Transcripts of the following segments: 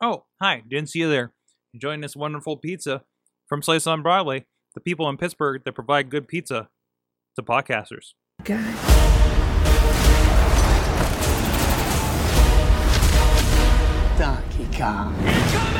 Oh, hi. Didn't see you there. Enjoying this wonderful pizza from Slice on Broadway. The people in Pittsburgh that provide good pizza to podcasters. Donkey Kong.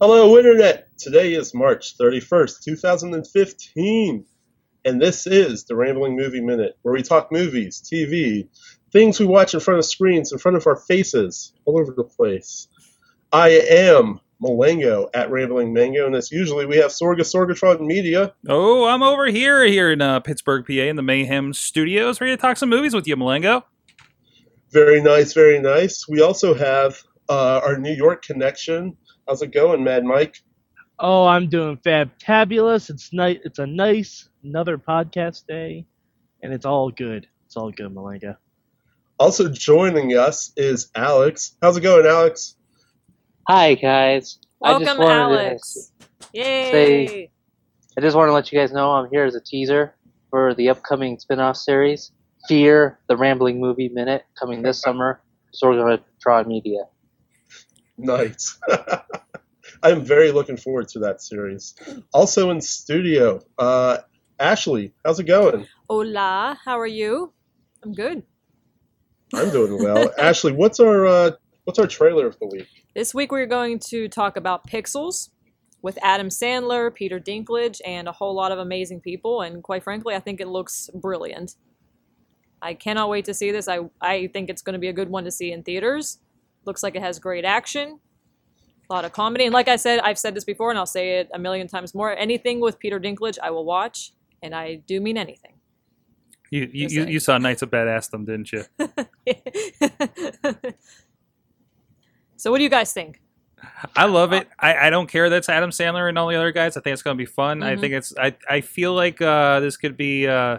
Hello, Internet! Today is March 31st, 2015, and this is the Rambling Movie Minute, where we talk movies, TV, things we watch in front of screens, in front of our faces, all over the place. I am Malengo at Rambling Mango, and as usually we have Sorga Sorgatron Media. Oh, I'm over here here in uh, Pittsburgh, PA, in the Mayhem Studios, ready to talk some movies with you, Malengo. Very nice, very nice. We also have uh, our New York connection. How's it going, Mad Mike? Oh, I'm doing fabulous. It's nice. It's a nice another podcast day, and it's all good. It's all good, Malenga. Also joining us is Alex. How's it going, Alex? Hi guys. I just Welcome, to- Alex. Yay! say- I just want to let you guys know I'm here as a teaser for the upcoming spin-off series, Fear, the Rambling Movie Minute, coming this summer. So we're going to try media. Nice. I'm very looking forward to that series. Also in studio, uh, Ashley, how's it going? Hola, how are you? I'm good. I'm doing well. Ashley, what's our uh, what's our trailer of the week? This week we're going to talk about Pixels with Adam Sandler, Peter Dinklage, and a whole lot of amazing people. And quite frankly, I think it looks brilliant. I cannot wait to see this. I, I think it's going to be a good one to see in theaters. Looks like it has great action, a lot of comedy. And like I said, I've said this before and I'll say it a million times more. Anything with Peter Dinklage, I will watch. And I do mean anything. You you, you, you saw Knights of Badassdom, didn't you? so, what do you guys think? I love it. I, I don't care that's Adam Sandler and all the other guys. I think it's going to be fun. I Mhm. think it's. I I feel like uh, this could be. Uh,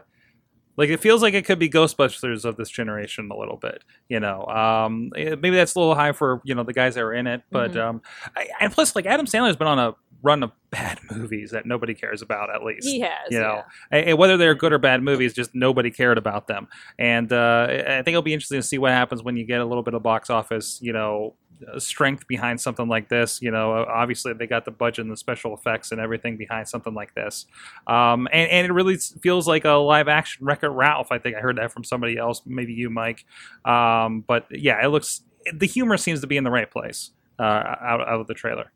like it feels like it could be Ghostbusters of this generation a little bit, you know. Um, eh, maybe that's a little high for you know the guys that are in it, but Mhm. um, I, and plus like Adam Sandler's been on a run of bad movies that nobody cares about at least. He has, you know, yeah. and, whether they're good or bad movies, just nobody cared about them. And uh, I think it'll be interesting to see what happens when you get a little bit of box office, you know, strength behind something like this. You know, obviously they got the budget and the special effects and everything behind something like this. Um, and, and it really feels like a live action Wreck It Ralph. I think I heard that from somebody else, maybe you, Mike. Um, but yeah, it looks the humor seems to be in the right place uh, out, out of the trailer.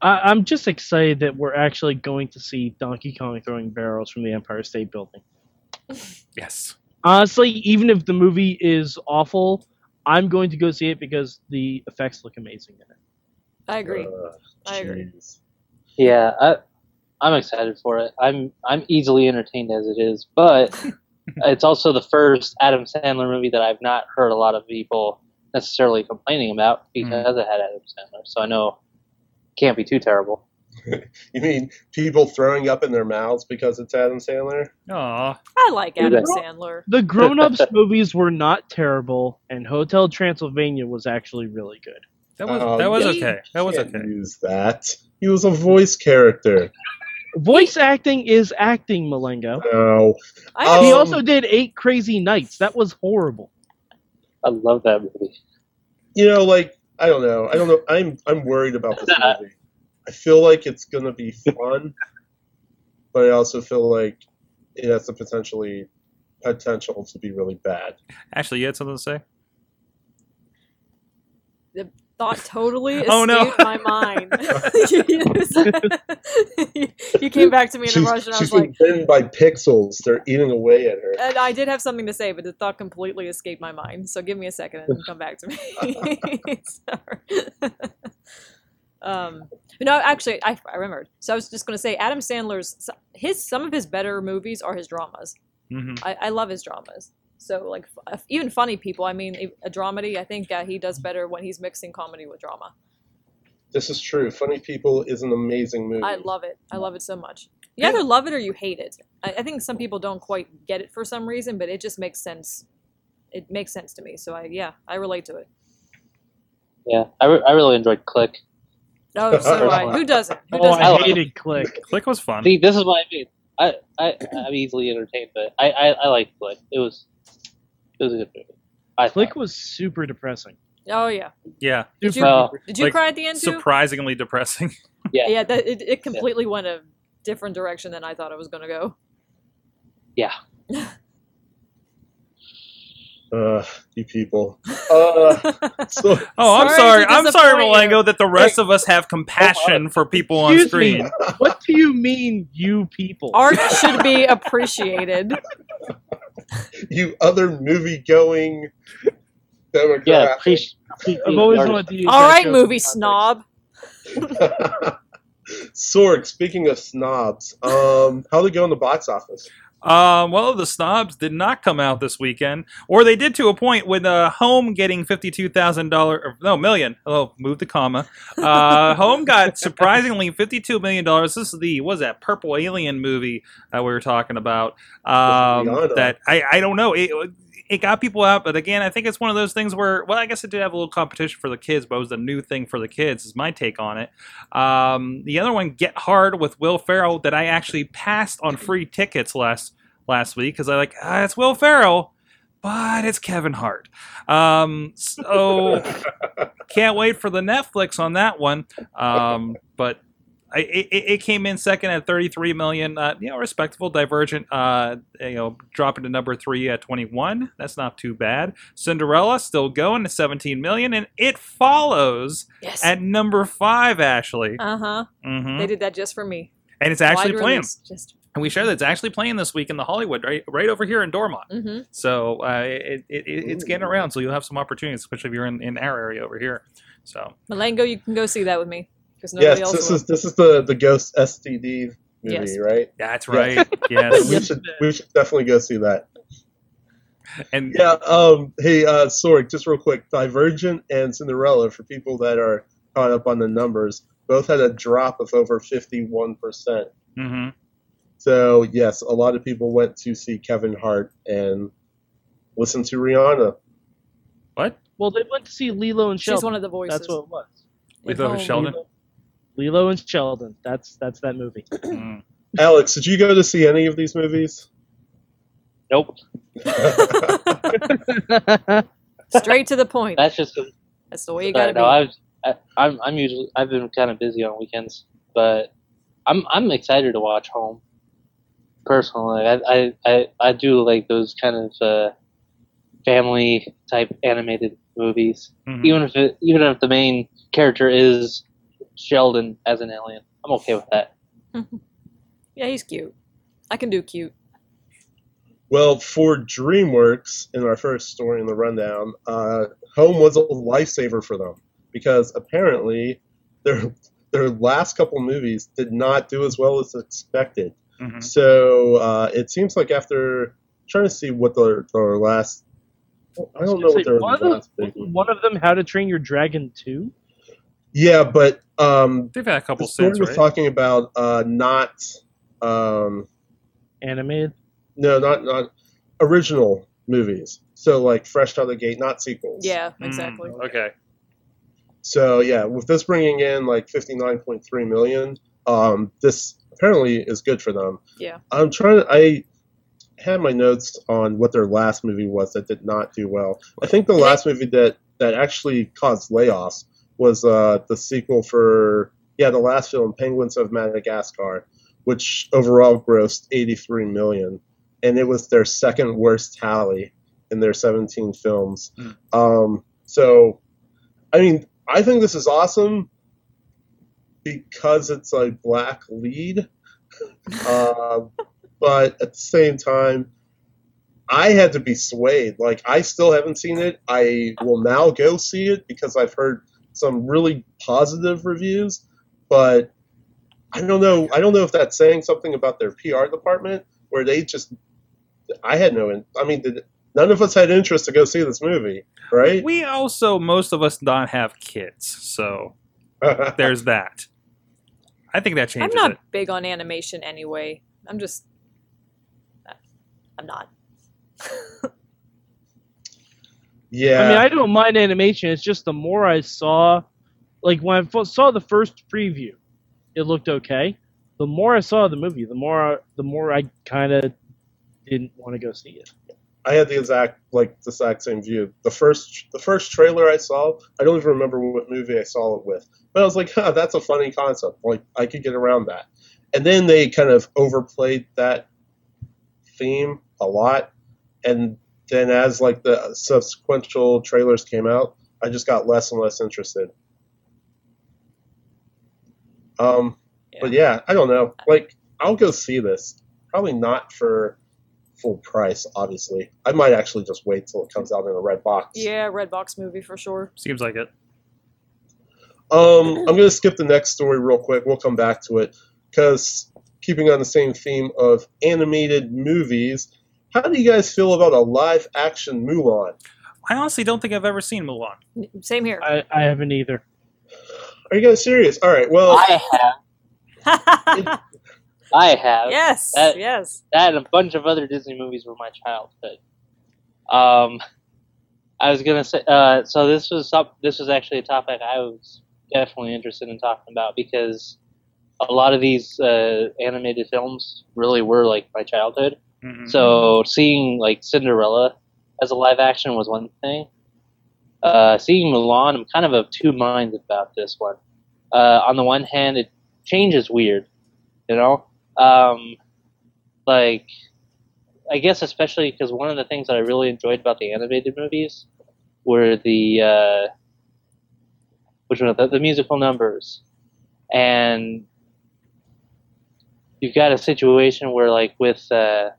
I, I'm just excited that we're actually going to see Donkey Kong throwing barrels from the Empire State Building. Yes. Honestly, even if the movie is awful, I'm going to go see it because the effects look amazing in it. I agree. Uh, I agree. Yeah, I, I'm excited for it. I'm I'm easily entertained as it is, but it's also the first Adam Sandler movie that I've not heard a lot of people necessarily complaining about because it had Adam Sandler. So I know it can't be too terrible. You mean people throwing up in their mouths because it's Adam Sandler? Aw. I like Adam bet. Sandler. The Grown Ups movies were not terrible, and Hotel Transylvania was actually really good. That was Um, that was okay. That was can't okay. Use that. He was a voice character. Voice acting is acting, Malengo. No. I Um, he also did Eight Crazy Nights. That was horrible. I love that movie. You know, like I don't know. I don't know. I'm I'm worried about this movie. I feel like it's gonna be fun, but I also feel like it has the potentially potential to be really bad. Ashley, you had something to say? the thought totally escaped Oh, no. my mind. you came back to me in a rush, and I she's was been like, bitten by pixels. They're eating away at her. and I did have something to say, but the thought completely escaped my mind. So give me a second and come back to me. Sorry. um, no, actually, I, I remembered. So I was just going to say, Adam Sandler's his some of his better movies are his dramas. hmm I, I love his dramas. So like f- even funny people. I mean, a dramedy. I think uh, he does better when he's mixing comedy with drama. This is true. Funny People is an amazing movie. I love it. I love it so much. You either love it or you hate it. I, I think some people don't quite get it for some reason, but it just makes sense it makes sense to me. So I yeah, I relate to it. Yeah, I, re- I really enjoyed Click. Oh, so do I. Who doesn't? Who Oh, doesn't? I hated Click. Click was fun. See, this is what I mean. I, I I'm easily entertained, but I I, I like Click. It was it was a good movie. I Click thought. was super depressing. Oh yeah. Yeah, Did you- Super Well. Did you Like, cry at the end too? surprisingly depressing. yeah. Yeah, that, it, it completely went a different direction than I thought it was going to go. Yeah. Uh, you people. Uh, so, Oh, I'm Sorry sorry. I'm sorry, disappoint. Malengo, that the rest of us have compassion for people on Excuse me. screen. What do you mean, you people? Art should be appreciated. you other movie-going demographic. Yeah, appreciate. I've always wanted to use All that right, joke movie snob. Sorg, speaking of snobs, um, how'd it go in the box office? Um, well, the snobs did not come out this weekend, or they did to a point with uh, Home getting fifty-two thousand dollars, no million. Oh, move the comma. Uh, Home got surprisingly fifty-two million dollars. This is the was that Purple Alien movie that we were talking about? Um, that I I don't know. It, it got people out, but again, I think it's one of those things where, well, I guess it did have a little competition for the kids, but it was a new thing for the kids. Is my take on it. Um, the other one, Get Hard with Will Ferrell, that I actually passed on free tickets last last week because I like ah, it's Will Ferrell, but it's Kevin Hart. Um, so can't wait for the Netflix on that one. Um, but I, it, it came in second at 33 million. Uh, you know, respectable. Divergent, uh, you know, dropping to number three at 21. That's not too bad. Cinderella still going to 17 million, and it follows Yes. at number five. Ashley, Uh huh. hmm They did that just for me. and it's actually playing. Just. And we share that it's actually playing this week in the Hollywood, right, right over here in Dormont. hmm So uh, it, it, it, it's getting around. So you'll have some opportunities, especially if you're in, in our area over here. So Malengo, you can go see that with me because nobody yes, else this will. is this is the the Ghost STD movie, Yes. right? that's Yeah. right. yes. We should we should definitely go see that. And Yeah. Um. Hey, uh, Sorg, just real quick. Divergent and Cinderella, for people that are caught up on the numbers, both had a drop of over fifty-one percent. So yes, a lot of people went to see Kevin Hart and listen to Rihanna. what? Well, they went to see Lilo and She's Sheldon. one of the voices. That's what it was. We in thought it was Home. Sheldon. Lilo, Lilo and Sheldon. That's that's that movie. Mm. Alex, did you go to see any of these movies? Nope. Straight to the point. That's just. That's the way you got to no, be. I've, I, I'm I'm usually I've been kind of busy on weekends, but I'm I'm excited to watch Home. Personally, I I, I, I do like those kind of uh, family type animated movies. Mhm. Even if it, even if the main character is Sheldon as an alien, I'm okay with that. Yeah, he's cute. I can do cute. Well, for DreamWorks, in our first story in the rundown, uh, Home was a lifesaver for them because apparently their their last couple movies did not do as well as expected. Mhm. So uh, it seems like after trying to see what their their last, I don't know what their one, of them, last big one of them, How to Train Your Dragon 2. Yeah, but um, They've had a the couple story since, was right? talking about uh, not um, Animated. no, not not original movies. So like fresh out of the gate, not sequels. Yeah, Mm, exactly. okay. So yeah, with this bringing in like 59.3 million, um, this apparently is good for them. Yeah. I'm trying. I had my notes on what their last movie was that did not do well. I think the last movie that that actually caused layoffs was uh, the sequel for yeah the last film, Penguins of Madagascar, which overall grossed 83 million, and it was their second worst tally in their 17 films. Hmm. Um, so, I mean, I think this is awesome because it's a black lead. Uh, but at the same time, I had to be swayed. Like, I still haven't seen it. I will now go see it because I've heard some really positive reviews. But I don't know. I don't know if that's saying something about their PR department, where they just. I had no. I mean, did, none of us had interest to go see this movie, right? We also, most of us, not have kids, so there's that. I think that changes. I'm not it. big on animation anyway. I'm just. I'm not. Yeah. I mean, I don't mind animation. It's just the more I saw, like when I saw the first preview, it looked okay. The more I saw the movie, the more the more I kind of didn't want to go see it. I had the exact like the exact same view. The first the first trailer I saw, I don't even remember what movie I saw it with, but I was like, huh, that's a funny concept. Like I could get around that. And then they kind of overplayed that theme a lot, and then as like the subsequential trailers came out, I just got less and less interested. Um, but yeah, I don't know. Like I'll go see this. Probably not for full price, obviously. I might actually just wait till it comes out in a red box. Yeah, red box movie for sure. Seems like it. Um, I'm going to skip the next story real quick. We'll come back to it because keeping on the same theme of animated movies, how do you guys feel about a live action Mulan? I honestly don't think I've ever seen Mulan. Same here. I, I haven't either. Are you guys serious? All right. Well, I have. I have. yes, That- yes. That and a bunch of other Disney movies were my childhood. Um, I was gonna say. Uh, so this was some, this was actually a topic I was definitely interested in talking about because a lot of these uh, animated films really were like my childhood. Mhm. So seeing like Cinderella as a live action was one thing. Uh, seeing Mulan, I'm kind of of two minds about this one. Uh, on the one hand, it changes weird, you know. Um, like, I guess especially because one of the things that I really enjoyed about the animated movies were the uh, which one the, the musical numbers, and you've got a situation where like with uh,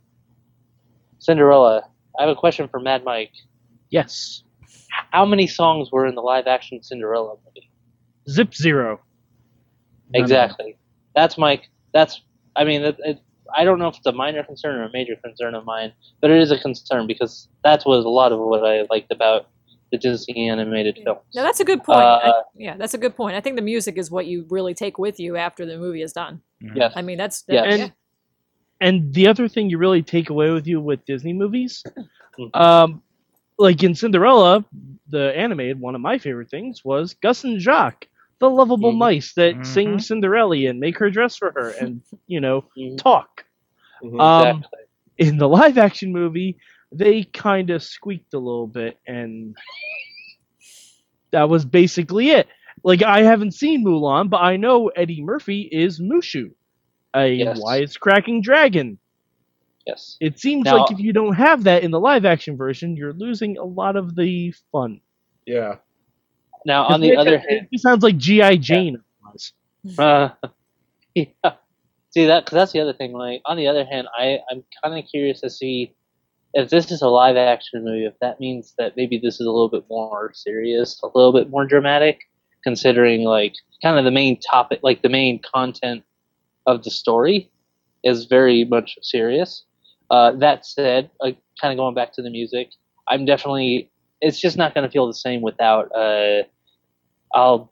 Cinderella. I have a question for Mad Mike. Yes, How many songs were in the live action Cinderella movie? Zip Zero. Exactly. That's my. That's. I mean, it, it, I don't know if it's a minor concern or a major concern of mine, but it is a concern because that was a lot of what I liked about the Disney animated films. No, that's a good point. I- Uh, yeah, that's a good point. I think the music is what you really take with you after the movie is done. Yes. I mean, that's Yes. that- And and the other thing you really take away with you with Disney movies, Mhm. um, like in Cinderella, the animated one of my favorite things was Gus and Jacques, the lovable Mhm. mice that Mhm. sing Cinderella and make her dress for her and you know Mhm. talk. mhm. Um, Exactly. in the live action movie, they kind of squeaked a little bit, and that was basically it. Like I haven't seen Mulan, but I know Eddie Murphy is Mushu, a Yes. wisecracking dragon. Yes. It seems Now- like if you don't have that in the live action version, you're losing a lot of the fun. yeah. Now, on the It- other it, hand, it sounds like GI Jane. was. Uh, yeah. See that because that's the other thing. Like on the other hand, I I'm kind of curious to see if this is a live action movie. If that means that maybe this is a little bit more serious, a little bit more dramatic, considering like kind of the main topic, like the main content of the story is very much serious. Uh, that said, uh, kind of going back to the music, I'm definitely. It's just not going to feel the same without. Uh, I'll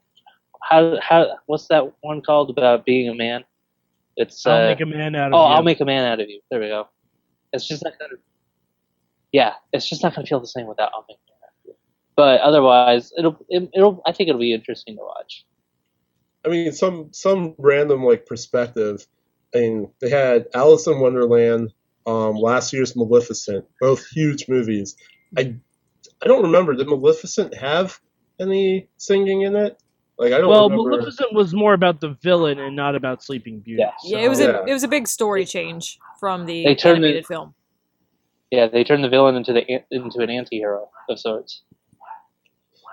how how what's that one called about being a man? It's I'll uh, make a man out of oh, you. I'll make a man out of you. There we go. It's just not gonna. Yeah, it's just not gonna feel the same without I'll make a man out of you. But otherwise, it'll it, it'll I think it'll be interesting to watch. I mean, some some random like perspective. I mean, they had Alice in Wonderland, um, last year's Maleficent, both huge movies. I I don't remember. Did Maleficent have any singing in it? Like I don't well, remember. Maleficent was more about the villain and not about Sleeping Beauty. Yeah. yeah, it was Yeah. a it was a big story change from the They turned animated it- film. Yeah, they turned the villain into the an- into an anti-hero of sorts.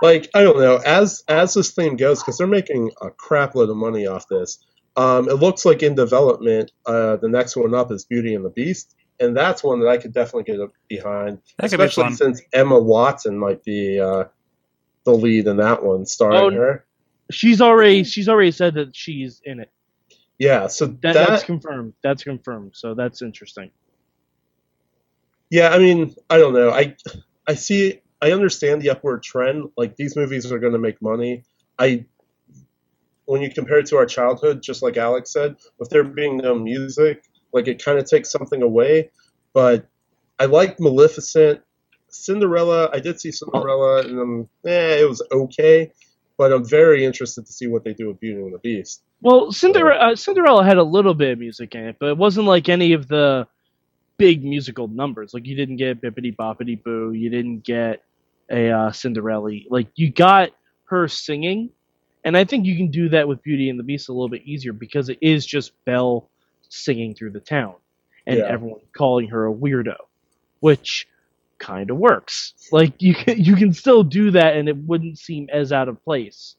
like I don't know. As as this thing goes, because they're making a crap load of money off this. Um, it looks like in development, uh, the next one up is Beauty and the Beast, and that's one that I could definitely get behind, That could be especially fun. since Emma Watson might be uh, the lead in that one, starring Oh, her. She's already she's already said that she's in it. Yeah, so That, that, that's confirmed. That's confirmed. So that's interesting. Yeah, I mean, I don't know. I I see I understand the upward trend. Like these movies are going to make money. I when you compare it to our childhood, just like Alex said, with there being no music, like it kind of takes something away. But I like Maleficent, Cinderella, I did see Cinderella, and um, eh, it was okay. But I'm very interested to see what they do with Beauty and the Beast. Well, Cinderella, uh, Cinderella had a little bit of music in it, but it wasn't like any of the big musical numbers. Like you didn't get Bippity Boppity Boo, you didn't get a uh, Cinderella. Like you got her singing, and I think you can do that with Beauty and the Beast a little bit easier because it is just Belle singing through the town, and Yeah. everyone calling her a weirdo, which kind of works. Like you can you can still do that, and it wouldn't seem as out of place.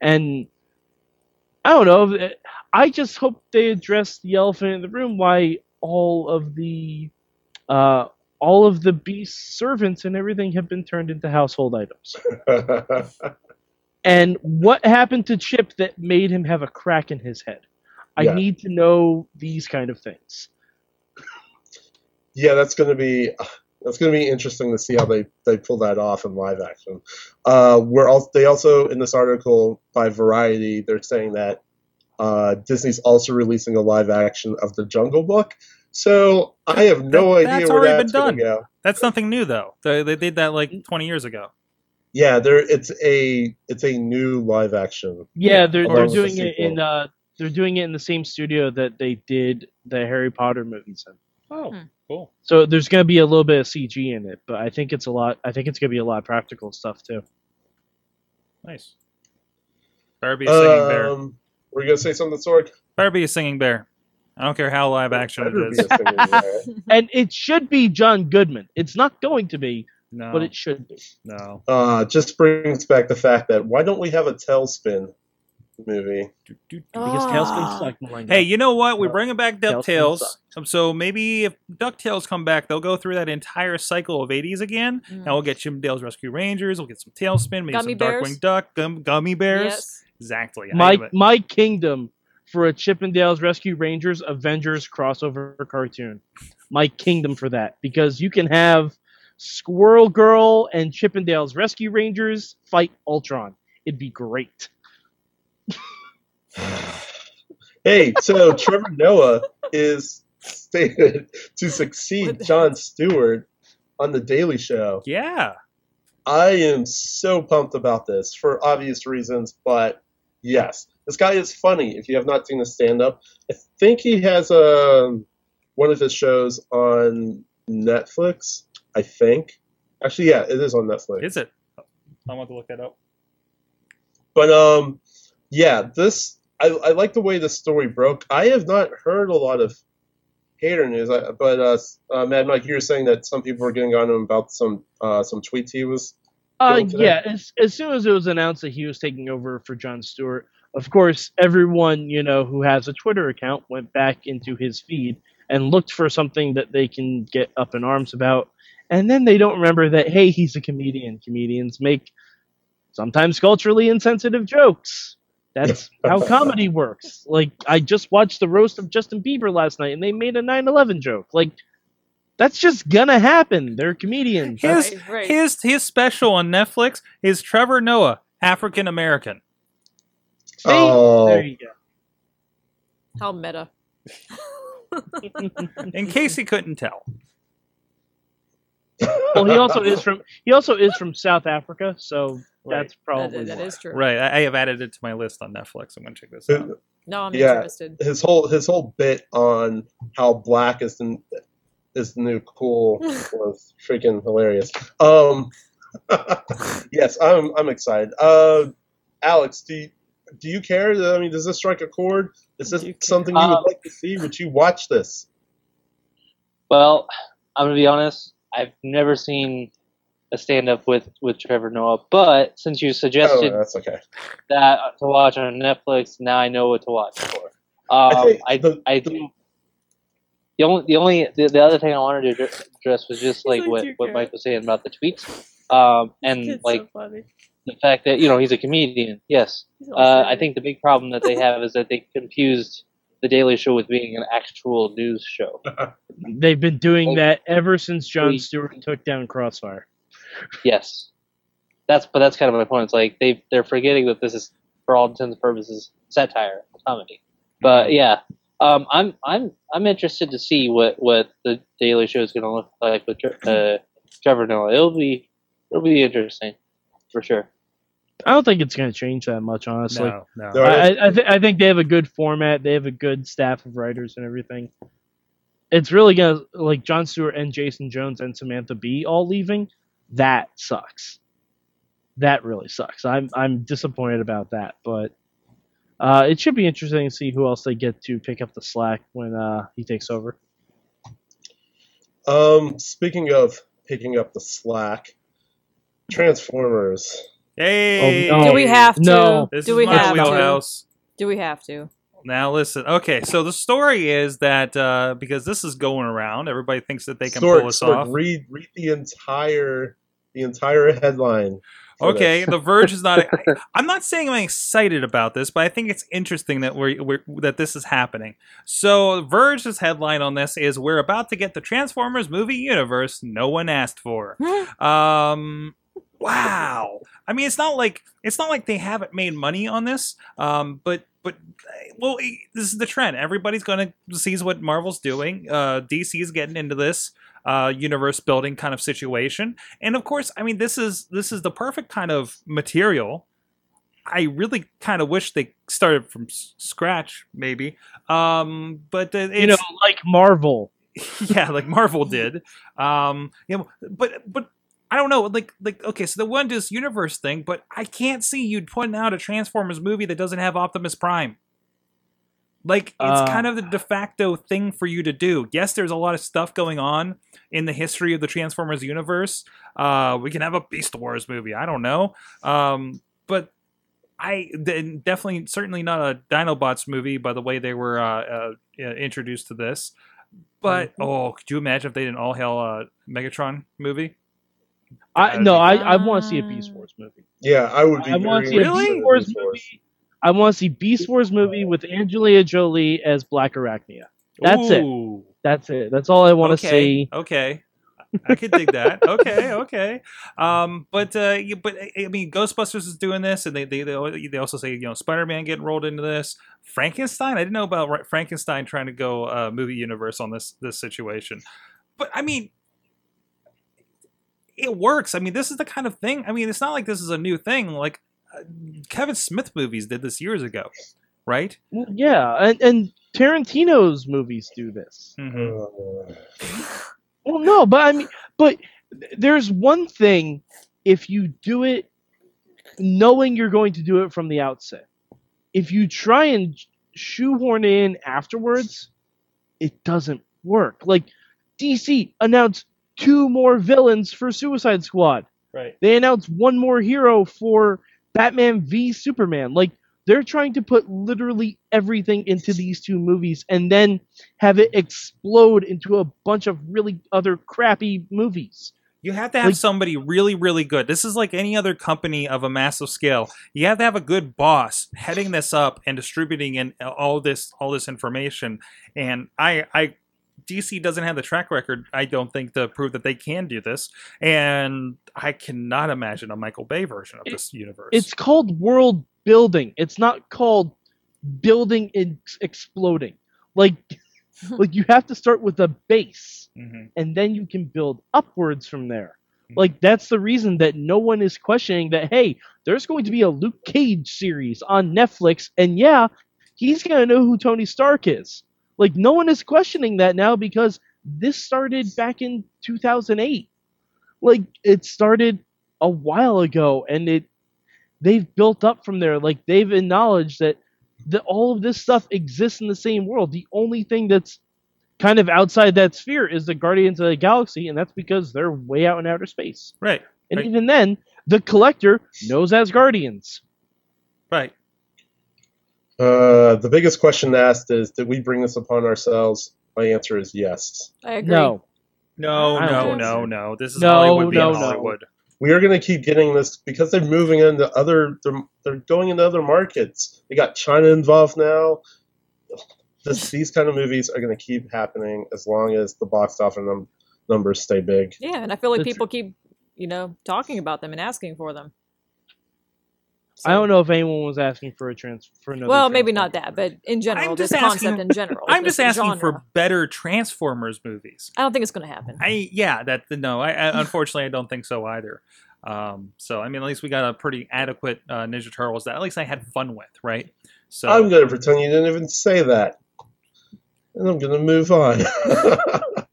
And I don't know. I just hope they address the elephant in the room. Why all of the uh, all of the beast servants and everything have been turned into household items. And what happened to Chip that made him have a crack in his head? I Yeah. need to know these kind of things. yeah, that's gonna be that's gonna be interesting to see how they, they pull that off in live action. Uh, we're also they also in this article by Variety they're saying that uh, Disney's also releasing a live action of the Jungle Book. So I have no That- idea that's where already gonna go. That's nothing new though. They, they did that like 20 years ago. Yeah, there it's a it's a new live action. Yeah, Yeah, they're they're with the doing it in uh they're doing it in the same studio that they did the Harry Potter movies in. Oh, Hmm. cool. So there's gonna be a little bit of CG in it, but I think it's a lot. I think it's gonna be a lot of practical stuff too. Nice. Better be a singing bear. Um, were you gonna say something, Sorg? Better be a singing bear. I don't care how live action Better it be is. a singing bear. And it should be John Goodman. It's not going to be, No, but it should be. no. Uh, just brings back the fact that why don't we have a TaleSpin movie? Because Ah. TaleSpin sucked. Melinda. Hey, you know what? We're bringing back TaleSpin DuckTales. Um, So maybe if DuckTales come back, they'll go through that entire cycle of 80s again. Mm. And we'll get Chip and Dale's Rescue Rangers. We'll get some TaleSpin, maybe Gummy some bears? Darkwing Duck, gum, Gummi Bears. Yes. Exactly. My my kingdom for a Chippendales Rescue Rangers Avengers crossover cartoon. My kingdom for that because you can have Squirrel Girl and Chippendales Rescue Rangers fight Ultron. It'd be great. Hey, so Trevor Noah is stated to succeed Jon Stewart on The Daily Show. Yeah. I am so pumped about this for obvious reasons, but yes, this guy is funny. If you have not seen his stand up, I think he has um, one of his shows on Netflix. I think. Actually, yeah, it is on Netflix. Is it? I want to look that up. But um, yeah, this I, I like the way the story broke. I have not heard a lot of hater news, I, but uh, uh, Mad Mike, you were saying that some people were getting on him about some uh, some tweets he was. Uh, yeah, as, as soon as it was announced that he was taking over for Jon Stewart, of course, everyone you know who has a Twitter account went back into his feed and looked for something that they can get up in arms about, and then they don't remember that hey, he's a comedian. Comedians make sometimes culturally insensitive jokes. That's how comedy works. Like I just watched the roast of Justin Bieber last night, and they made a 9/11 joke. Like that's just gonna happen. They're comedians. His Right, right. his his special on Netflix is Trevor Noah, African American. Oh. There you go. How meta. In case he couldn't tell. well, he also is from he also is from South Africa, so that's probably that why. is true. Right. I, I have added it to my list on Netflix. I'm gonna check this out. No, I'm Yeah. interested. his whole his whole bit on how black is the is the new cool was freaking hilarious. Um, yes, I'm I'm excited. Uh, Alex, do you, do you care? I mean, does this strike a chord? Is this you something you would like to see? Would you watch this? Well, I'm gonna be honest. I've never seen a stand up with with Trevor Noah, but since you Oh, suggested that's okay. that to watch on Netflix, now I know what to watch for. Um, think I the- I the- do. The only the only the, the other thing I wanted to address was just like like, what what? Mike was saying about the tweets, um, and like the fact that you know he's a comedian. Yes, uh, I think the big problem that they have is that they confused the Daily Show with being an actual news show. They've been doing Oh. that ever since Jon We- Stewart took down Crossfire. Yes, that's but that's kind of my point. It's like they they're forgetting that this is for all intents and purposes satire, comedy. But yeah, um, I'm I'm I'm interested to see what what the Daily Show is going to look like with uh, Trevor Noah. It'll be it'll be interesting for sure. I don't think it's going to change that much, honestly. No, no. No. I, I, th- I think they have a good format. They have a good staff of writers and everything. It's really gonna like Jon Stewart and Jason Jones and Samantha Bee all leaving. That sucks. That really sucks. I'm I'm disappointed about that, but uh, it should be interesting to see who else they get to pick up the slack when uh, he takes over. Um, speaking of picking up the slack, Transformers. Hey, Oh, no. Do we have to? No. This Do is we my have to? wheelhouse. Do we have to? Now listen. Okay, so the story is that uh, because this is going around, everybody thinks that they can Sorg, pull us Sorg, off. Read read the entire the entire headline. Okay, this. The Verge is not. I, I'm not saying I'm excited about this, but I think it's interesting that we're, we're that this is happening. So, Verge's headline on this is: "We're about to get the Transformers movie universe no one asked for." um, wow. I mean, it's not like it's not like they haven't made money on this. Um, but but well, eh, this is the trend. Everybody's going to sees what Marvel's doing. Uh, DC's getting into this uh, universe building kind of situation, and of course, I mean, this is this is the perfect kind of material. I really kind of wish they started from s- scratch, maybe. Um, but uh, it's, you know, like Marvel. yeah, like Marvel did. Um, you know, but but I don't know, like like okay, so the one is universe thing, but I can't see you putting out a Transformers movie that doesn't have Optimus Prime. Like it's Uh. kind of the de facto thing for you to do. Yes, there's a lot of stuff going on in the history of the Transformers universe. Uh, we can have a Beast Wars movie. I don't know, um, but I definitely certainly not a Dinobots movie by the way they were uh, uh, uh, introduced to this. But Mm-hmm. oh, could you imagine if they did an all hell uh, Megatron movie? I no, I. I want to see a Beast Wars movie. yeah, I would be. I want to see very a Really? Beast Wars movie. I want to see Beast Wars movie with Angelina Jolie as Black Arachnia. That's it. That's it. That's all I want to see. Okay, I could dig that. Okay, okay. Um, but uh, but I mean, Ghostbusters is doing this, and they they they they also say you know Spider Man getting rolled into this. Frankenstein. I didn't know about Frankenstein trying to go uh, movie universe on this this situation. But I mean, it works. I mean, this is the kind of thing. I mean, it's not like this is a new thing. Like Kevin Smith movies did this years ago, right? Yeah, and, and Tarantino's movies do this. hmm Uh, Well, no, but I mean, but there's one thing if you do it knowing you're going to do it from the outset. If you try and shoehorn in afterwards, it doesn't work. Like DC announced two more villains for Suicide Squad. Right. They announced one more hero for Batman v Superman. Like they're trying to put literally everything into these two movies and then have it explode into a bunch of really other crappy movies. You have to have Like- somebody really, really good. This is like any other company of a massive scale. You have to have a good boss heading this up and distributing in all this, all this information. And I, I, DC doesn't have the track record, I don't think, to prove that they can do this. And I cannot imagine a Michael Bay version of It- this universe. It's called world building. It's not called building and exploding. Like like you have to start with a base Mhm. and then you can build upwards from there. Like that's the reason that no one is questioning that hey, there's going to be a Luke Cage series on Netflix and yeah, he's going to know who Tony Stark is. Like no one is questioning that now because this started back in 2008. Like it started a while ago and it they've built up from there. Like they've acknowledged that that all of this stuff exists in the same world. The only thing that's kind of outside that sphere is the Guardians of the Galaxy, and that's because they're way out in outer space. right, And Right. even then, the collector knows as Guardians. right. Uh, the biggest question asked is, did we bring this upon ourselves? My answer is yes. I agree. No. No, I no, no, no. This is No, Hollywood being no, no. Hollywood. We are going to keep getting this because they're moving into other. They're, they're going into other markets. They got China involved now. This, these kind of movies are going to keep happening as long as the box office num- numbers stay big. Yeah, and I feel like people keep, you know, talking about them and asking for them. So- I don't know if anyone was asking for a trans for another. Well, maybe not that, but in general, I'm this just concept in general. I'm just asking genre. for better Transformers movies. I don't think it's going to happen. I yeah, that no, I, I unfortunately I don't think so either. Um, so I mean, at least we got a pretty adequate uh, Ninja Turtles that at least I had fun with, right? So I'm going to pretend you didn't even say that. And I'm going to move on.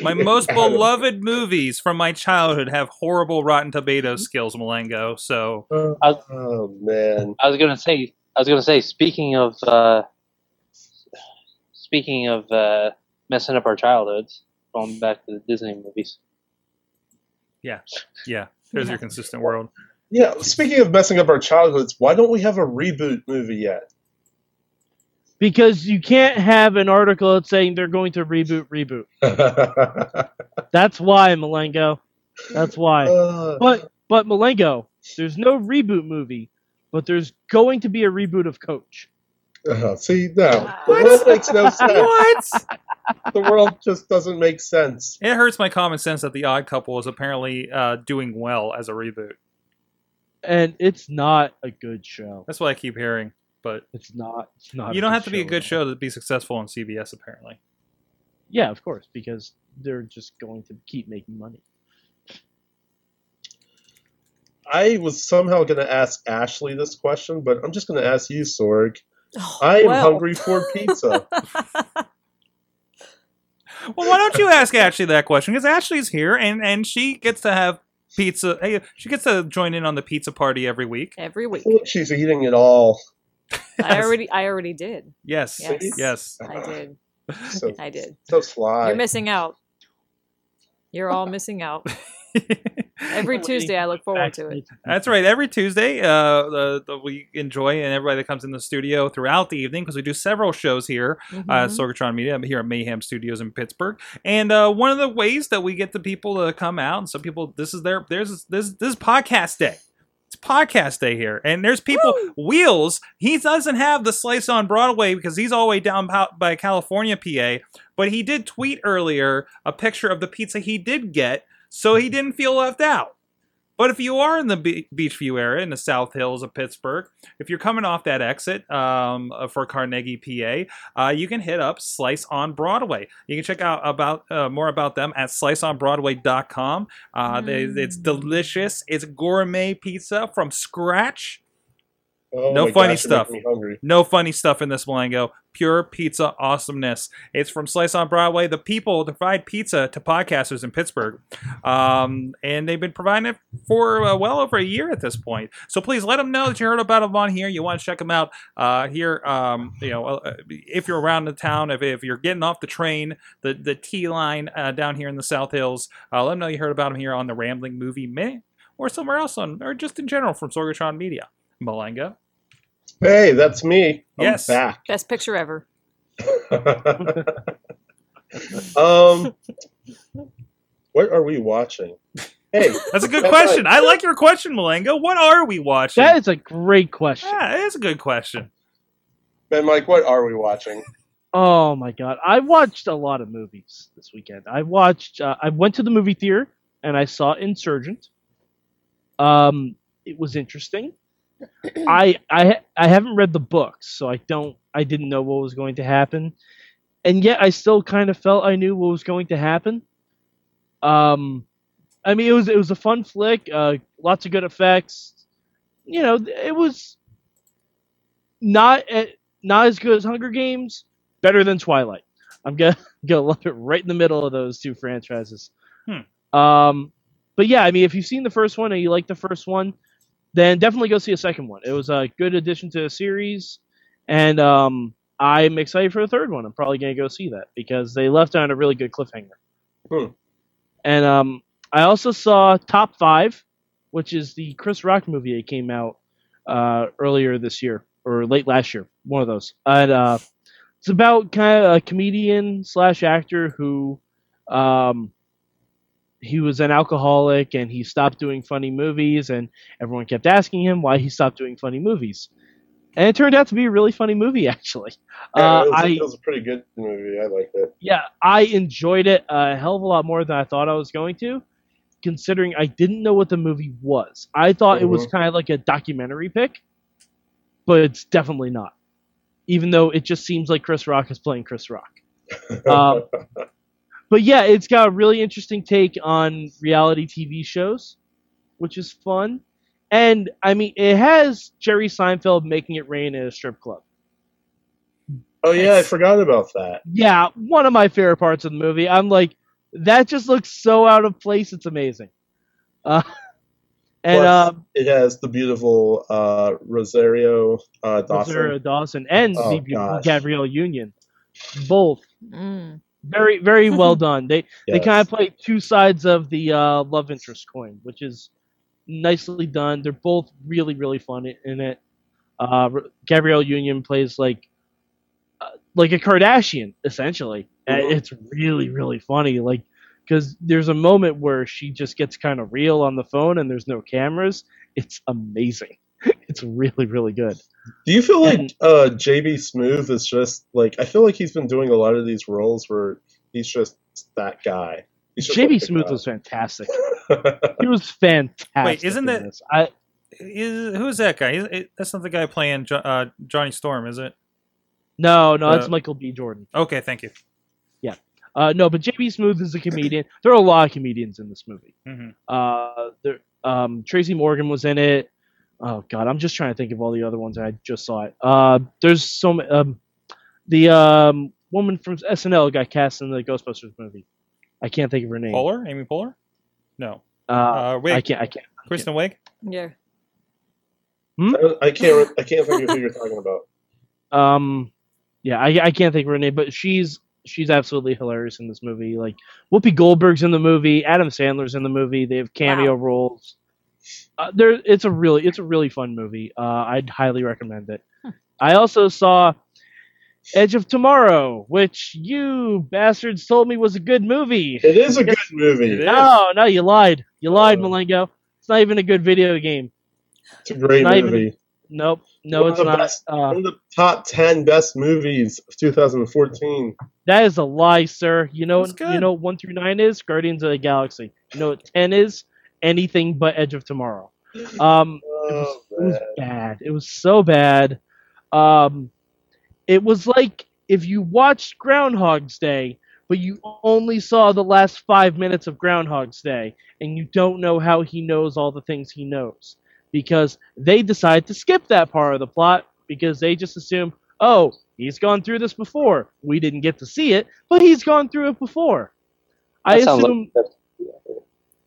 my most beloved movies from my childhood have horrible Rotten Tomatoes skills, Malengo. So oh, man. I was gonna say. I was gonna say. Speaking of. Uh, speaking of uh, messing up our childhoods, going back to the Disney movies. yeah, yeah. there's your consistent world. Yeah, speaking of messing up our childhoods, why don't we have a reboot movie yet? Because you can't have an article that's saying they're going to reboot reboot. That's why Malengo. That's why. Uh, But but Malengo, there's no reboot movie, but there's going to be a reboot of Coach. uh, see, no. The What? world makes no sense. What? The world just doesn't make sense. It hurts my common sense that The Odd Couple is apparently uh, doing well as a reboot. And it's not a good show. That's what I keep hearing. But It's not. It's not. you don't have to be a good show to be successful on CBS, apparently. Yeah, of course, because they're just going to keep making money. I was somehow going to ask Ashley this question, but I'm just going to ask you, Sorg. Oh, I am well. hungry for pizza. Well, why don't you ask Ashley that question? Because Ashley's here, and and she gets to have pizza. Hey, she gets to join in on the pizza party every week. Every week. She's eating it all. I already, I already did. Yes, Yes. yes. I did. So, I did. so sly. You're missing out. You're all missing out. Every Tuesday, I look forward to it. That's right. Every Tuesday, uh, the, the, we enjoy and everybody that comes in the studio throughout the evening because we do several shows here uh, at Mhm. Sorgatron Media I'm here at Mayhem Studios in Pittsburgh. And uh, one of the ways that we get the people to come out, and some people, this is their, there's this this is podcast day. It's podcast day here, and there's people. Wheels, he doesn't have the slice on Broadway because he's all the way down by California, PA. But he did tweet earlier a picture of the pizza he did get, so he didn't feel left out. But if you are in the Be- Beechview area in the South Hills of Pittsburgh, if you're coming off that exit um, uh, for Carnegie, PA, uh, you can hit up Slice on Broadway. You can check out about uh, more about them at sliceonbroadway.com. Uh, they, it's Mm. delicious. It's gourmet pizza from scratch. Oh No funny gosh, stuff. making me hungry. No funny stuff in this Malengo. Pure pizza awesomeness. It's from Slice on Broadway. The people provide pizza to podcasters in Pittsburgh, um, and they've been providing it for uh, well over a year at this point. So please let them know that you heard about them on here. You want to check them out uh, here. Um, you know, uh, if you're around the town, if, if you're getting off the train, the the T line uh, down here in the South Hills, uh, let them know you heard about them here on the Rambling Movie Minute or somewhere else on, or just in general from Sorgatron Media. Malenga. Hey, that's me. I'm Yes. back. Best picture ever. um, what are we watching? Hey, That's a good That's question. right. I like your question, Malengo. What are we watching? That is a great question. yeah, it is a good question. Ben, Mike, what are we watching? Oh my god, I watched a lot of movies this weekend. I watched. Uh, I went to the movie theater and I saw Insurgent. Um, it was interesting. I I I haven't read the books, so I don't. I didn't know what was going to happen, and yet I still kind of felt I knew what was going to happen. Um, I mean, it was it was a fun flick. Uh, lots of good effects. You know, it was not eh, not as good as Hunger Games, better than Twilight. I'm gonna gonna lump it right in the middle of those two franchises. Um, but yeah, I mean, if you've seen the first one and you like the first one, then definitely go see a second one. It was a good addition to the series, and um, I'm excited for the third one. I'm probably gonna go see that because they left on a really good cliffhanger. Hmm. And um, I also saw Top Five, which is the Chris Rock movie that came out uh, earlier this year or late last year, one of those. And uh, it's about kind of a comedian slash actor who um, he was an alcoholic and he stopped doing funny movies, and everyone kept asking him why he stopped doing funny movies. And it turned out to be a really funny movie, actually. Yeah, Uh, it, was, I it was a pretty good movie. I liked it. yeah, I enjoyed it a hell of a lot more than I thought I was going to. considering I didn't know what the movie was. I thought it was Mhm. kind of like a documentary pick, but it's definitely not. Even though it just seems like Chris Rock is playing Chris Rock. Um, but yeah, it's got a really interesting take on reality TV shows, which is fun. And I mean, it has Jerry Seinfeld making it rain at a strip club. oh yeah, I forgot about that. Yeah, one of my favorite parts of the movie. I'm like, that just looks so out of place. It's amazing. Uh, and Plus, um, it has the beautiful uh, Rosario uh, Dawson. Rosario Dawson and Oh, the beautiful gosh. Gabrielle Union, both Mm. Very very well done. They they kind of play two sides of the uh, love interest coin, which is nicely done. They're both really really fun in it. Uh, R- Gabrielle Union plays like uh, like a Kardashian essentially, and it's really really funny. Like because there's a moment where she just gets kind of real on the phone and there's no cameras. It's amazing. It's really really good. Do you feel like And- uh, JB Smoove is just like I feel like he's been doing a lot of these roles where he's just that guy. He's just JB like Smooth guy. was fantastic. He was fantastic. Wait, isn't that- this. I Is, who's that guy? Is- it- that's not the guy playing jo- uh, Johnny Storm, is it? no no that's Uh, Michael B Jordan. Okay, thank you. Yeah. Uh, no, but JB Smoove is a comedian. There are a lot of comedians in this movie. hmm Uh, there, um, Tracy Morgan was in it. Oh God, I'm just trying to think of all the other ones. I just saw it. Uh, there's so ma- um, the um woman from SNL got cast in the Ghostbusters movie. I can't think of her name. Poehler? Amy Poehler? No. Uh, Uh, Wiig. I can't. I can't. Kristen Wiig? Yeah. I, I can't. I can't think of who you're talking about. Um, yeah, I, I can't think of her name, but she's she's absolutely hilarious in this movie. Like Whoopi Goldberg's in the movie, Adam Sandler's in the movie. They have cameo Wow. roles. Uh, there, it's a really it's a really fun movie. Uh, I'd highly recommend it. I also saw Edge of Tomorrow, which you bastards told me was a good movie. It is a good movie. No, no, you lied. You lied, Oh. Malengo. It's not even a good video game. It's a great Not even- movie. Nope, no, One it's not. best- Uh, One of the top ten best movies of 2014. That is a lie, sir. You know, That's you know, what one through nine is Guardians of the Galaxy. You know what ten is? Anything but Edge of Tomorrow. Um, it was, Oh, it was bad. It was so bad. Um, it was like if you watched Groundhog's Day, but you only saw the last five minutes of Groundhog's Day, and you don't know how he knows all the things he knows because they decide to skip that part of the plot because they just assume, oh, he's gone through this before. We didn't get to see it, but he's gone through it before. I That sounds assume like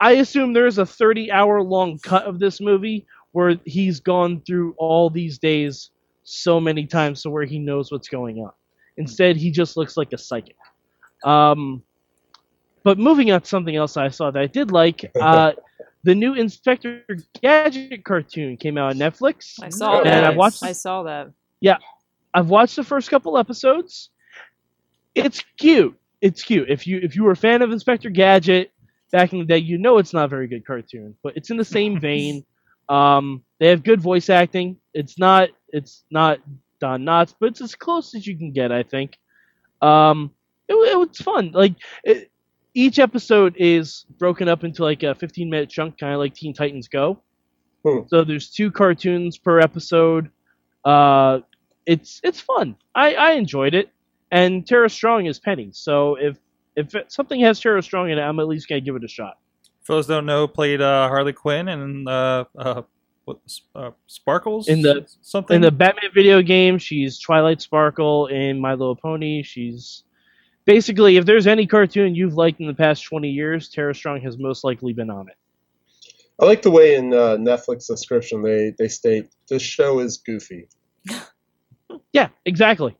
I assume there's a 30 hour long cut of this movie where he's gone through all these days so many times to where he knows what's going on. Instead, he just looks like a psychic. Um, but moving on to something else I saw that I did like, uh, the new Inspector Gadget cartoon came out on Netflix. I saw And that. I watched- I saw that. Yeah, I've watched the first couple episodes. It's cute. It's cute. If you if you were a fan of Inspector Gadget back in the day, you know it's not a very good cartoon, but it's in the same vein. Um, they have good voice acting. It's not it's not Don Knotts, but it's as close as you can get, I think. Um, it, it was fun. Like it, each episode is broken up into like a 15 minute chunk, kind of like Teen Titans Go. Hmm. So there's two cartoons per episode. Uh, it's it's fun. I, I enjoyed it, and Tara Strong is Penny. So if if it- something has Tara Strong in it, I'm at least gonna give it a shot. For those don't know, played uh, Harley Quinn and uh, uh, what, uh, Sparkles In the- something. In the Batman video game, she's Twilight Sparkle. In My Little Pony, she's basically if there's any cartoon you've liked in the past 20 years, Tara Strong has most likely been on it. I like the way in uh, Netflix description they they state this show is goofy. Yeah, exactly.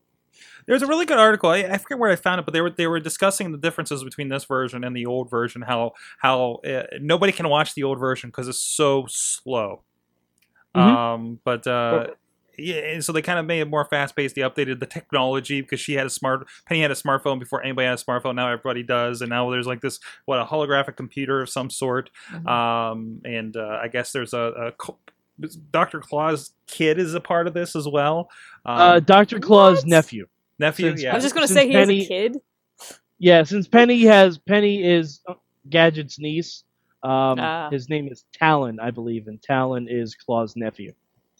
There's a really good article. I, I forget where I found it, but they were they were discussing the differences between this version and the old version. How how uh, nobody can watch the old version because it's so slow. Mhm. Um, but uh, yeah, so they kind of made it more fast paced. They updated the technology because she had a smart Penny had a smartphone before anybody had a smartphone. Now everybody does, and now there's like this what a holographic computer of some sort. Mhm. Um, and uh, I guess there's a, a co- Dr. Claw's kid is a part of this as well. Um, Uh, Dr. Claw's what? nephew. Nephew, since- yeah. I was just gonna Since say he has Penny- a kid. Yeah, since Penny has Penny is uh, Gadget's niece, Um, Ah. His name is Talon, I believe, and Talon is Claw's nephew.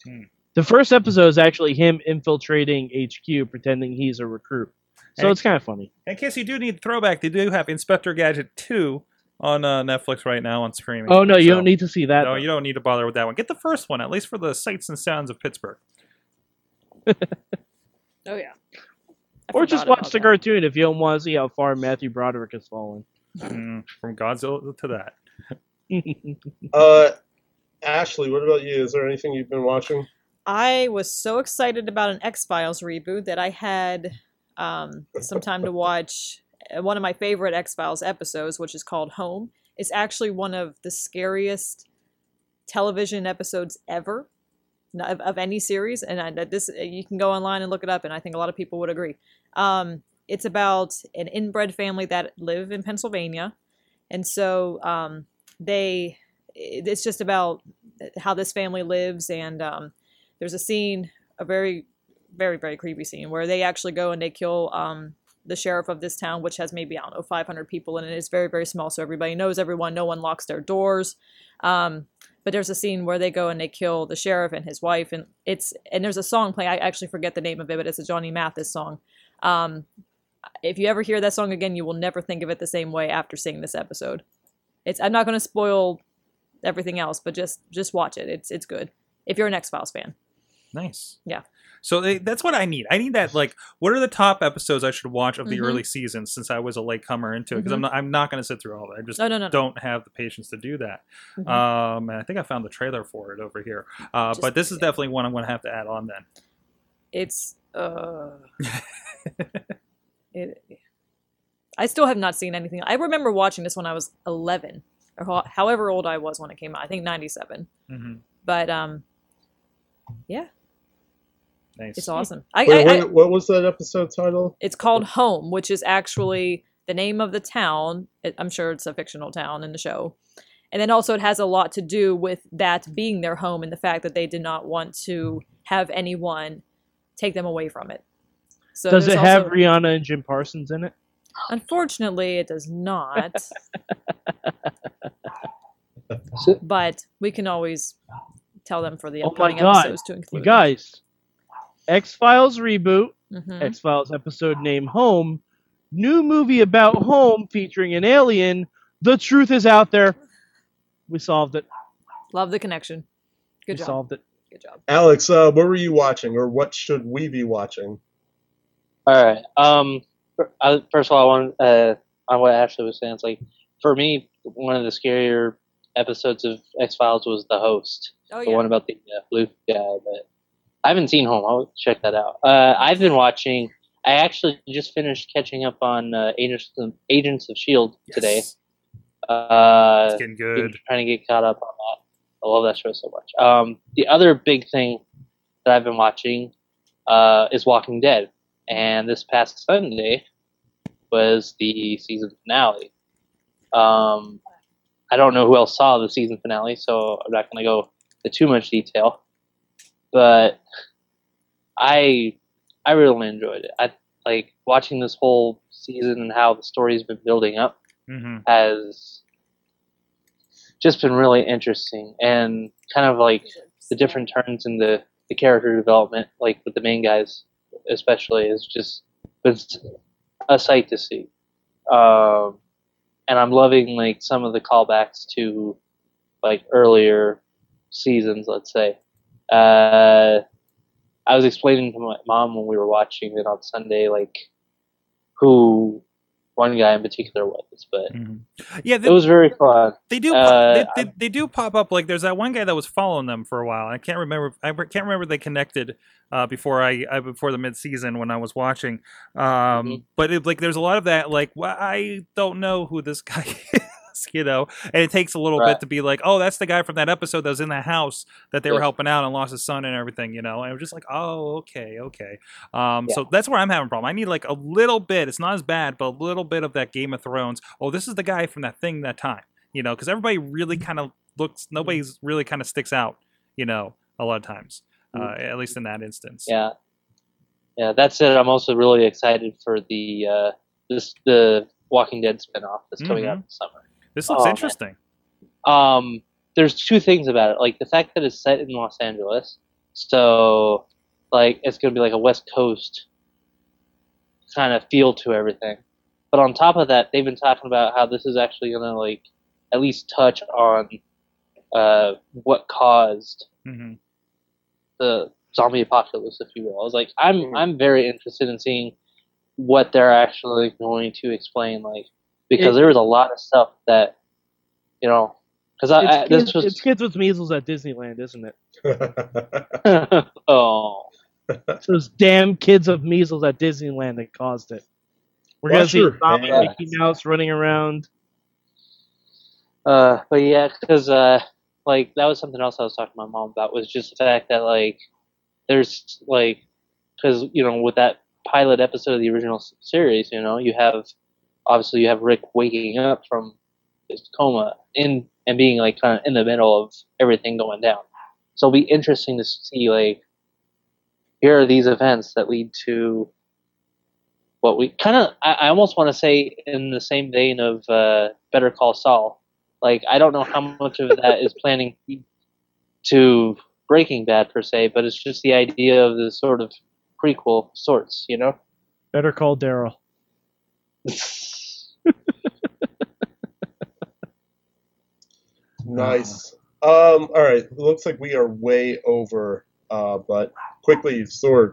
Hmm. The first episode is actually him infiltrating HQ, pretending he's a recruit. So Hey. it's kind of funny. In case you do need throwback, they do have Inspector Gadget 2 on uh, Netflix right now on streaming. Oh no, you So- don't need to see that. No, though. you don't need to bother with that one. Get the first one, at least for the sights and sounds of Pittsburgh. Oh yeah. I or just watch the that. cartoon if you don't want to see how far Matthew Broderick has fallen. Mm, from Godzilla to that. Uh, Ashley, what about you? Is there anything you've been watching? I was so excited about an X Files reboot that I had um, some time to watch uh, one of my favorite X Files episodes, which is called Home. It's actually one of the scariest television episodes ever of, of any series, and I, this you can go online and look it up, and I think a lot of people would agree. Um, it's about an inbred family that live in Pennsylvania, and so um, they. It's just about how this family lives, and um, there's a scene, a very, very, very creepy scene where they actually go and they kill um, the sheriff of this town, which has maybe I don't know 500 people and. It's very, very small, so everybody knows everyone. No one locks their doors. Um, but there's a scene where they go and they kill the sheriff and his wife, and it's and there's a song playing. I actually forget the name of it, but it's a Johnny Mathis song. Um, if you ever hear that song again, you will never think of it the same way after seeing this episode. It's I'm not going to spoil everything else, but just just watch it. It's it's good if you're an X Files fan. Nice. Yeah. So they, that's what I need. I need that. Like, what are the top episodes I should watch of the Mhm. early seasons? Since I was a late comer into it, because I'm not. I'm not going to sit through all that. I just No, no, no, don't have the patience to do that. Mhm. Um, and I think I found the trailer for it over here. Uh, Just- but this is yeah. definitely one I'm going to have to add on then. It's uh it I still have not seen anything. I remember watching this when I was 11 or ho- however old I was when it came out. I think 97. hmm But um yeah, Nice. it's awesome. I, Wait, I, I what, what was that episode title? it's called Home, which is actually the name of the town. It, I'm sure it's a fictional town in the show. And then also it has a lot to do with that being their home and the fact that they did not want to have anyone take them away from it. So Does it have also- Rihanna and Jim Parsons in it? Unfortunately, it does not. But we can always tell them for the Oh my upcoming God. episodes to include. You guys, X Files reboot, hmm X Files episode named Home, new movie about home featuring an alien. The truth is out there. We solved it. Love the connection. Good we job. solved it. Good job. Alex, uh, what were you watching, or what should we be watching? All right. Um. I, first of all, I want uh on what Ashley was saying. It's like for me, one of the scarier episodes of X Files was the host, Oh yeah. the one about the uh, blue guy. But I haven't seen Home. I'll check that out. Uh, I've been watching. I actually just finished catching up on uh, Agents of, Agents of Shield E today. Uh, It's getting good. trying to get caught up on that. I love that show so much. Um, the other big thing that I've been watching uh, is Walking Dead, and this past Sunday was the season finale. Um, I don't know who else saw the season finale, so I'm not going to go into too much detail. But I I really enjoyed it. I like watching this whole season and how the story's been building up hmm has just been really interesting and kind of like the different turns in the, the character development, like with the main guys especially, is just it's a sight to see. Um, and I'm loving like some of the callbacks to like earlier seasons, let's say. Uh, I was explaining to my mom when we were watching it on Sunday, like who one guy in particular was, but hmm Yeah, it was very fun. they do. uh, they, they, they do pop up. Like there's that one guy that was following them for a while. I can't remember. I can't remember they connected uh, before I, I before the mid season when I was watching. Um, Mhm. But it, like there's a lot of that. Like well, I don't know who this guy is. You know, and it takes a little Right. bit to be like, oh, that's the guy from that episode that was in that house that they were helping out and lost his son and everything. You know, and I'm just like, oh, okay, okay. Um, Yeah. So that's where I'm having a problem. I need like a little bit. It's not as bad, but a little bit of that Game of Thrones. Oh, this is the guy from that thing that time. You know, because everybody really kind of looks. Nobody's really kind of sticks out. You know, a lot of times, uh, at least in that instance. Yeah, yeah. That's it. I'm also really excited for the uh, this the Walking Dead spinoff that's coming out Mhm. this summer. This looks Oh, man. interesting. Um, there's two things about it, like the fact that it's set in Los Angeles, so like it's gonna be like a West Coast kind of feel to everything. But on top of that, they've been talking about how this is actually gonna like at least touch on uh, what caused hmm the zombie apocalypse, if you will. I was like, I'm Mhm. I'm very interested in seeing what they're actually going to explain, like because It- there was a lot of stuff that you know, because I, I this kids, was it's kids with measles at Disneyland, isn't it? oh It's those damn kids of measles at Disneyland that caused it. We're gonna Wash see your zombie. Mickey Mouse running around. Uh, but yeah, because uh, like that was something else I was talking to my mom about was just the fact that like there's like because you know with that pilot episode of the original series, you know you have obviously you have Rick waking up from his coma in and being like kind of in the middle of everything going down. So it'll be interesting to see like here are these events that lead to what we kind of I, I almost want to say in the same vein of uh, Better Call Saul. Like I don't know how much of that is planning to Breaking Bad per se, but it's just the idea of the sort of prequel sorts, you know. Better call Daryl. Nice. Um, all right. It looks like we are way over. Uh, but quickly, Sorg.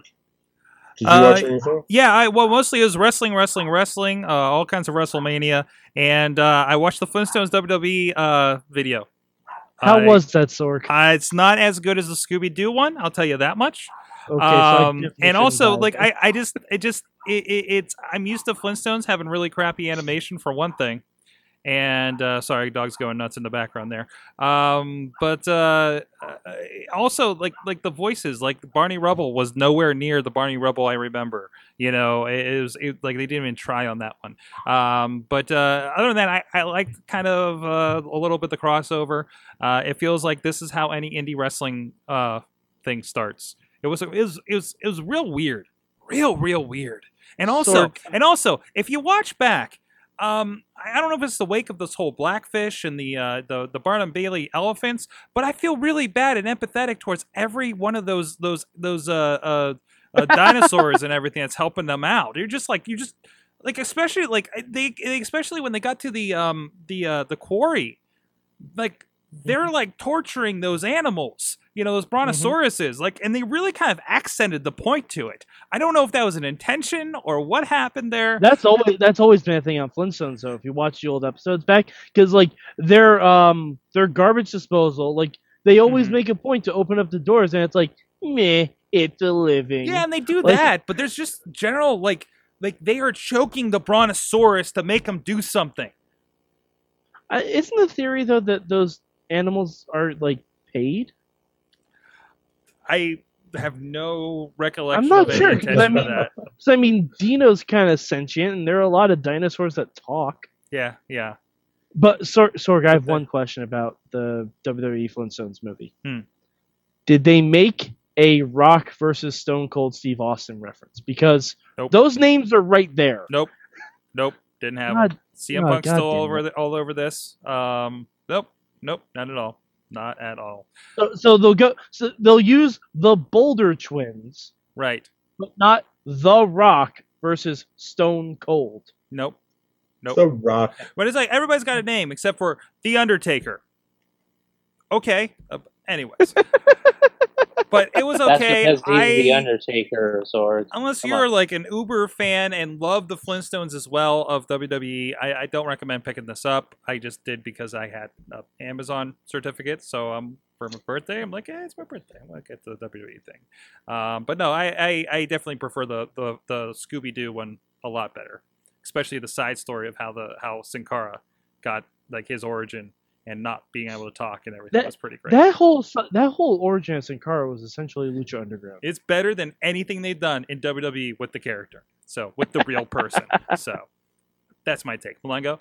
Did you Uh, watch anything? Yeah, I well mostly it was wrestling, wrestling, wrestling, uh, all kinds of WrestleMania, and uh, I watched the Flintstones WWE uh, video. How I- was that, Sorg? Uh, it's not as good as the Scooby Doo one. I'll tell you that much. Okay, so um, definitely and also, like. I, I just, it just, it, it, it's. I'm used to Flintstones having really crappy animation for one thing, and uh, sorry, dog's going nuts in the background there. Um, but uh, uh, also, like, like the voices, like Barney Rubble was nowhere near the Barney Rubble I remember. You know, it, it was it, like they didn't even try on that one. Um, but uh, other than that, I, I like kind of uh, a little bit the crossover. Uh, it feels like this is how any indie wrestling uh, thing starts. It was it was it was it was real weird, real real weird. And also Sorg. and also, if you watch back, um, I don't know if it's the wake of this whole Blackfish and the uh, the the Barnum Bailey elephants, but I feel really bad and empathetic towards every one of those those those uh, uh, uh dinosaurs and everything that's helping them out. You're just like you just like especially like they especially when they got to the um the uh the quarry, like they're like torturing those animals, you know, those brontosauruses, like, and they really kind of accented the point to it. I don't know if that was an intention or what happened there. That's always that's always been a thing on Flintstones. though. if you watch the old episodes back, because like their um their garbage disposal, like they always Mhm. make a point to open up the doors, and it's like meh, it's a living. Yeah, and they do Like- that, but there's just general like like they are choking the brontosaurus to make them do something. Isn't the theory though that those animals are like paid? I have no recollection I'm not of sure, any 'cause intention I mean- that. So I mean, Dino's kind of sentient, and there are a lot of dinosaurs that talk. Yeah, yeah. But Sor- Sorg, I have one question about the WWE Flintstones movie. Hmm. Did they make a Rock versus Stone Cold Steve Austin reference? Because Nope. those names are right there. Nope. Nope. Didn't have God. CM oh, Punk's still all over the, all over this. Um, nope. Nope. Not at all. Not at all. so, so they'll go. So they'll use the Boulder Twins, Right. but not the Rock versus Stone Cold. Nope. Nope. The Rock. But it's like everybody's got a name except for The Undertaker. Okay. Uh, anyways. but it was okay. That's because he's the I, Undertaker, or unless Come you're on. like an Uber fan and love the Flintstones as well of WWE, I, I don't recommend picking this up. I just did because I had an Amazon certificate. So um, for my birthday, I'm like, eh, it's my birthday. I'm to get the WWE thing. Um, but no, I, I, I definitely prefer the, the, the Scooby Doo one a lot better, especially the side story of how the how Sin Cara got like his origin and not being able to talk and everything That- was pretty great. That whole that whole origin of Sin Cara was essentially Lucha Underground. It's better than anything they've done in WWE with the character. So with the real person. so that's my take. Malengo?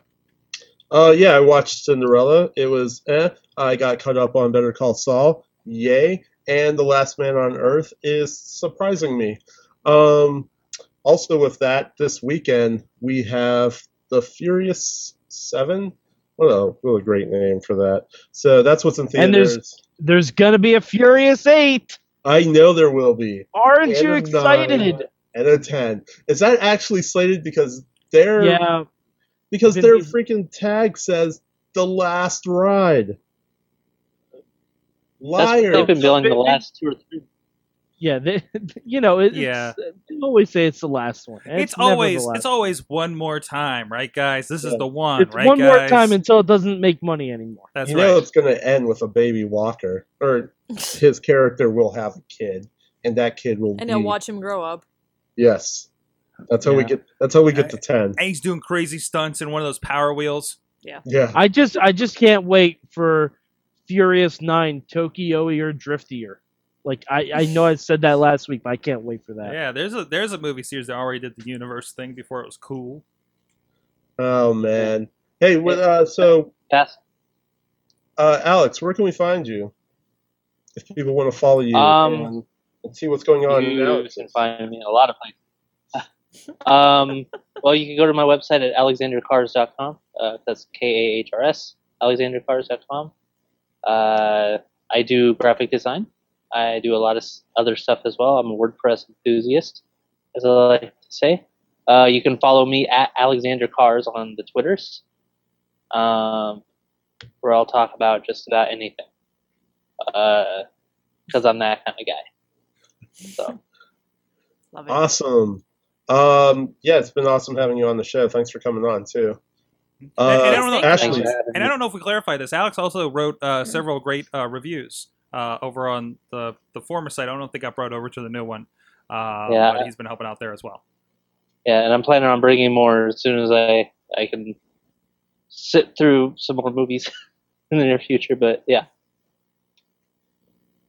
Uh, yeah, I watched Cinderella. It was eh. I got caught up on Better Call Saul. Yay. And The Last Man on Earth is surprising me. Um, also, with that, this weekend we have The Furious Seven What a what a great name for that. So that's what's in theaters. And there's- There's gonna be a Furious Eight. I know there will be. Aren't And you excited? nine And a ten. Is that actually slated because their Yeah, because Vin their Diesel. freaking tag says the last ride. That's Liar. what they've been billing the last two or three. Yeah. They, you know, it, Yeah. Uh, they always say it's the last one. and It's, always last it's always one more time, right, guys? This is the one, It's right, one more time until it doesn't make money anymore. That's you right. know it's going to end with a baby Walker, or his character will have a kid, and that kid will And be then watch him grow up. yes. That's how we get. That's how we get to ten. and he's doing crazy stunts in one of those power wheels. Yeah, yeah, I just, I just can't wait for Furious Nine Tokyo or Driftier. Like I, I know I said that last week, but I can't wait for that. Yeah, there's a there's a movie series that already did the universe thing before it was cool. Oh man. Hey, what, uh, so Pass. uh, Alex, where can we find you? If people want to follow you Um, and, and see what's going on in you Alex. can find me a lot of places. um, well, you can go to my website at alexanderkahrs.com. Uh, that's K A H R S, alexanderkahrs.com. Uh, I do graphic design. I do a lot of other stuff as well. I'm a WordPress enthusiast, as I like to say. Uh, you can follow me at Alexander Kahrs on the Twitters, um, where I'll talk about just about anything. Because I'm that kind of guy. So. Love it. Awesome. Um, yeah, it's been awesome having you on the show. Thanks for coming on too. and, Uh, and I don't know, Ashley, Thanks for having and. I don't know if we clarified this. Alex also wrote uh, several great uh, reviews uh, over on the the former site. I don't know if they got brought over to the new one. Uh, Yeah. but he's been helping out there as well. Yeah, and I'm planning on bringing more as soon as I I can sit through some more movies in the near future. But yeah,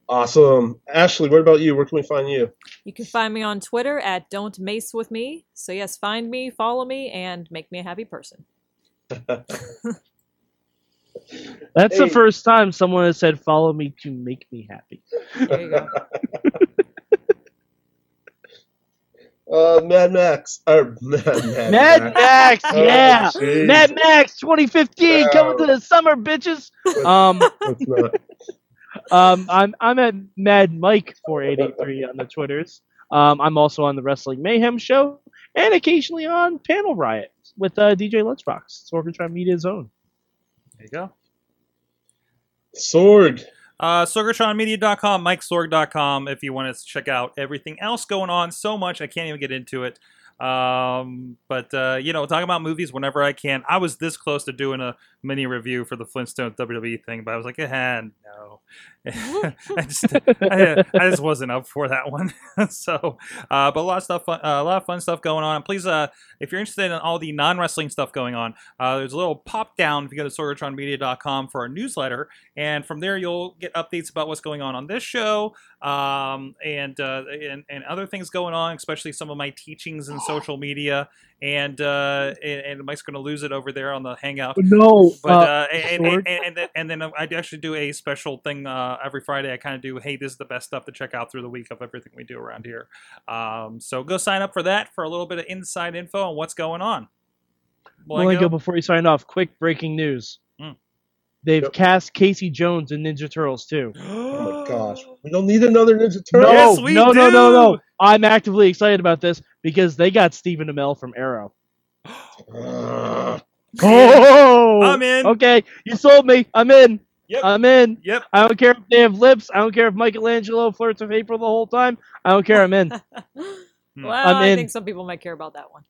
awesome. Ashley, what about you? Where can we find you? You can find me on Twitter at Don't Mace with Me. So yes, find me, follow me, and make me a happy person. That's Hey. the first time someone has said, "Follow me to make me happy." There. Uh, Mad Max. Or Mad, Mad, Mad Max, Oh, yeah, jeez. Mad Max 2015 coming to the summer, bitches. Um, um, I'm I'm at Mad Mike 483 on the Twitters. Um, I'm also on the Wrestling Mayhem show and occasionally on Panel Riot with uh, DJ Lunchbox, Sorgatron Media's own. There you go. Sorg. Uh, SorgatronMedia.com, MikeSorg.com if you want to check out everything else going on. So much, I can't even get into it. Um, but, uh, you know, talking about movies whenever I can. I was this close to doing a mini review for the Flintstones WWE thing, but I was like, eh, no. I, just, I, I just wasn't up for that one. so, uh, but a lot of stuff, fun, uh, a lot of fun stuff going on. Please, uh, if you're interested in all the non wrestling stuff going on, uh, there's a little pop down if you go to sorgatronmedia.com for our newsletter. And from there, you'll get updates about what's going on on this show um, and, uh, and and other things going on, especially some of my teachings in social media. And uh, and, and Mike's going to lose it over there on the Hangout. No, But uh, uh, and, and, and, and, then, and then I actually do a special thing uh, every Friday. I kind of do, hey, this is the best stuff to check out through the week of everything we do around here. Um, so go sign up for that for a little bit of inside info on what's going on. Malenko, before you sign off, quick breaking news. Mm. They've Yep. cast Casey Jones in Ninja Turtles too. Oh my gosh. We don't need another Ninja Turtle. No, Yes, we no, no, no, no. Do! I'm actively excited about this because they got Stephen Amell from Arrow. Oh, I'm in. Okay, you sold me. I'm in. Yep. I'm in. Yep. I don't care if they have lips. I don't care if Michelangelo flirts with April the whole time. I don't care. I'm in. well, I'm I think some people might care about that one.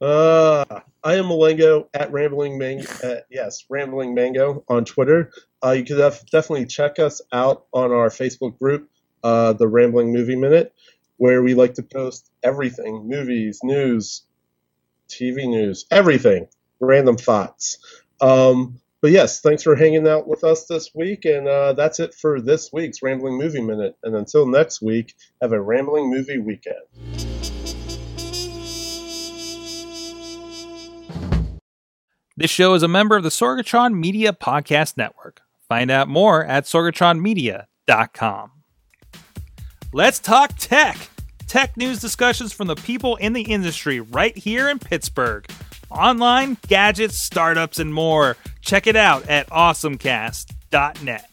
Uh, I am Malengo at Rambling Mango. Uh, yes, Rambling Mango on Twitter. Uh, you can def- definitely check us out on our Facebook group, uh, the Rambling Movie Minute, where we like to post everything movies, news, TV news, everything, random thoughts. Um, but yes, thanks for hanging out with us this week. And uh, that's it for this week's Rambling Movie Minute. And until next week, have a Rambling Movie Weekend. This show is a member of the Sorgatron Media Podcast Network. Find out more at sorgatronmedia.com. Let's talk tech. Tech news discussions from the people in the industry right here in Pittsburgh. Online, gadgets, startups, and more. Check it out at awesomecast.net.